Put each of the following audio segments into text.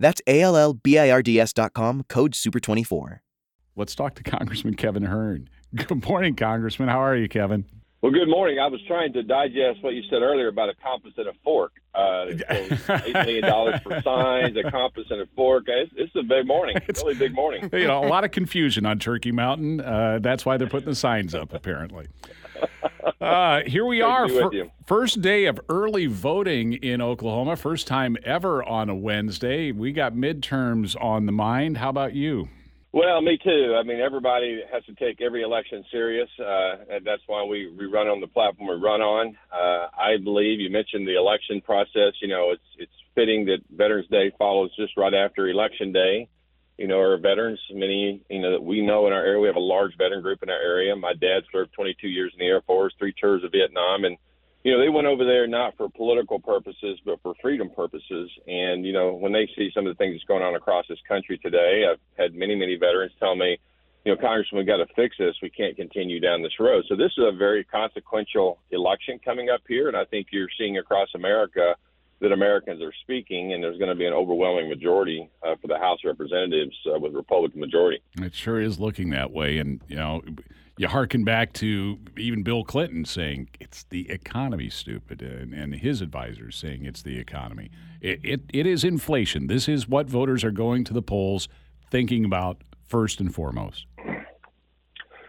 That's A L L B I R D S.com, code SUPER24. Let's talk to Congressman Kevin Hern. Good morning, Congressman. How are you, Kevin? Well, good morning. I was trying to digest what you said earlier about a compass and a fork. Uh, Eight million dollars for signs, a compass and a fork. It's, it's a big morning. It's a really big morning. You know, a lot of confusion on Turkey Mountain. Uh, that's why they're putting the signs up, apparently. Uh, here we are, first day of early voting in Oklahoma. First time ever on a Wednesday. We got midterms on the mind. How about you? Well, me too. I mean, everybody has to take every election serious, uh, and that's why we, we run on the platform we run on. Uh, I believe you mentioned the election process. You know, it's it's fitting that Veterans Day follows just right after Election Day. You know, our veterans, many you know that we know in our area, we have a large veteran group in our area. My dad served 22 years in the Air Force, three tours of Vietnam, and you know, they went over there not for political purposes, but for freedom purposes. And, you know, when they see some of the things that's going on across this country today, I've had many, many veterans tell me, you know, Congressman, we've got to fix this. We can't continue down this road. So this is a very consequential election coming up here. And I think you're seeing across America that Americans are speaking, and there's going to be an overwhelming majority uh, for the House of Representatives uh, with Republican majority. It sure is looking that way. And, you know, you harken back to even Bill Clinton saying it's the economy, stupid, and, and his advisors saying it's the economy. It, it, it is inflation. This is what voters are going to the polls thinking about first and foremost.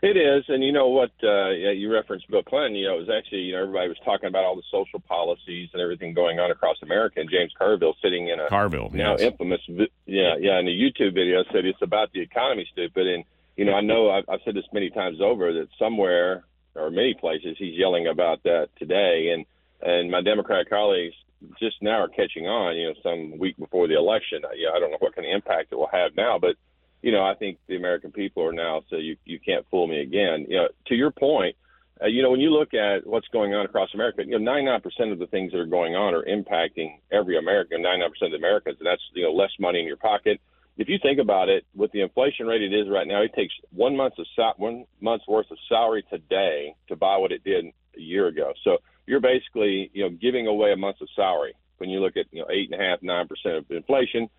It is, and you know what? Uh, you referenced Bill Clinton. You know, it was actually you know everybody was talking about all the social policies and everything going on across America. And James Carville sitting in a Carville now yes. infamous, yeah, yeah, in a YouTube video said it's about the economy, stupid, and you know, I know I've, I've said this many times over that somewhere or many places he's yelling about that today, and and my Democrat colleagues just now are catching on. You know, some week before the election. Yeah, I don't know what kind of impact it will have now, but you know, I think the American people are now so you you can't fool me again. You know, to your point. Uh, you know, when you look at what's going on across America, you know, 99% of the things that are going on are impacting every American, 99% of Americans, and that's you know less money in your pocket, if you think about it, with the inflation rate it is right now, it takes one month of sal- one month's worth of salary today to buy what it did a year ago. So you're basically you know giving away a month of salary when you look at you know eight and a half nine percent of inflation,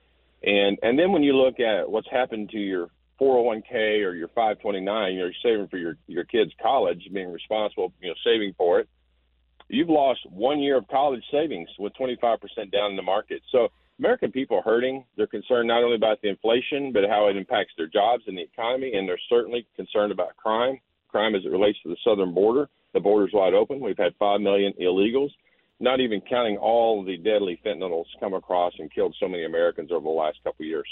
and and then when you look at what's happened to your 401k or your 529, you know, you're saving for your your kids' college, being responsible, you know, saving for it. You've lost one year of college savings with 25% down in the market. So American people are hurting. They're concerned not only about the inflation, but how it impacts their jobs and the economy, and they're certainly concerned about crime. Crime as it relates to the southern border. The border's wide open. We've had five million illegals, not even counting all the deadly fentanyls come across and killed so many Americans over the last couple of years.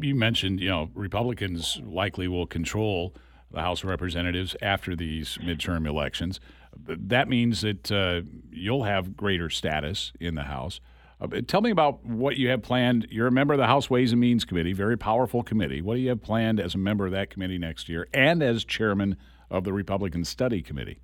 You mentioned, you know, Republicans likely will control the House of Representatives after these midterm elections. That means that uh, you'll have greater status in the House. Uh, tell me about what you have planned. You're a member of the House Ways and Means Committee, very powerful committee. What do you have planned as a member of that committee next year and as chairman of the Republican Study Committee?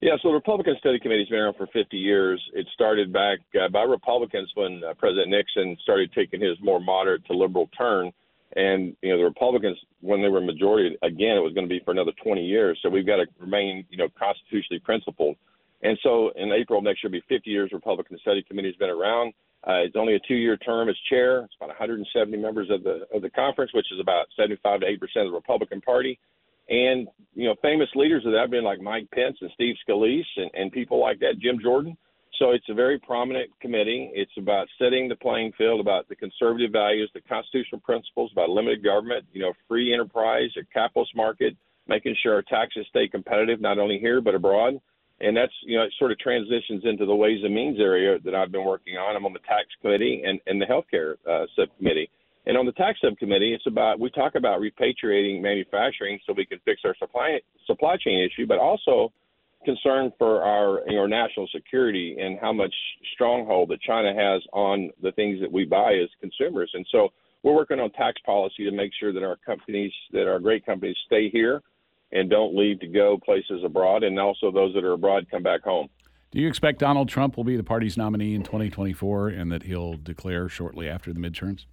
Yeah, so the Republican Study Committee has been around for 50 years. It started back uh, by Republicans when uh, President Nixon started taking his more moderate to liberal turn. And, you know, the Republicans, when they were majority, again, it was going to be for another 20 years. So we've got to remain, you know, constitutionally principled. And so in April next year, will be 50 years Republican Study Committee has been around. Uh, it's only a two-year term as chair. It's about 170 members of the of the conference, which is about 75 to 8 percent of the Republican Party. And you know, famous leaders of that have been like Mike Pence and Steve Scalise and, and people like that, Jim Jordan. So it's a very prominent committee. It's about setting the playing field, about the conservative values, the constitutional principles, about limited government, you know, free enterprise, a capitalist market, making sure our taxes stay competitive not only here but abroad and that's you know it sort of transitions into the ways and means area that I've been working on. I'm on the tax committee and, and the healthcare uh, subcommittee. And on the tax subcommittee, it's about we talk about repatriating manufacturing so we can fix our supply supply chain issue, but also concern for our you national security and how much stronghold that China has on the things that we buy as consumers. And so we're working on tax policy to make sure that our companies, that our great companies, stay here and don't leave to go places abroad, and also those that are abroad come back home. Do you expect Donald Trump will be the party's nominee in 2024 and that he'll declare shortly after the midterms?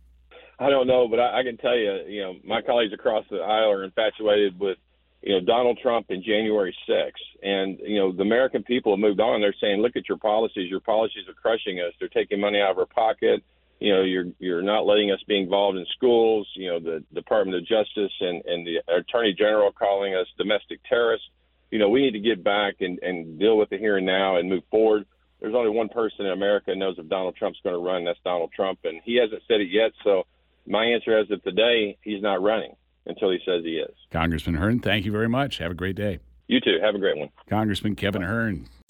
I don't know, but I, I can tell you, you know, my colleagues across the aisle are infatuated with, you know, Donald Trump in January 6th. And, you know, the American people have moved on. They're saying, look at your policies. Your policies are crushing us. They're taking money out of our pocket. You know, you're you're not letting us be involved in schools. You know, the Department of Justice and and the Attorney General calling us domestic terrorists. You know, we need to get back and and deal with the here and now and move forward. There's only one person in America knows if Donald Trump's going to run. That's Donald Trump, and he hasn't said it yet. So my answer as of today, he's not running until he says he is. Congressman Hern, thank you very much. Have a great day. You too. Have a great one. Congressman Kevin Hern.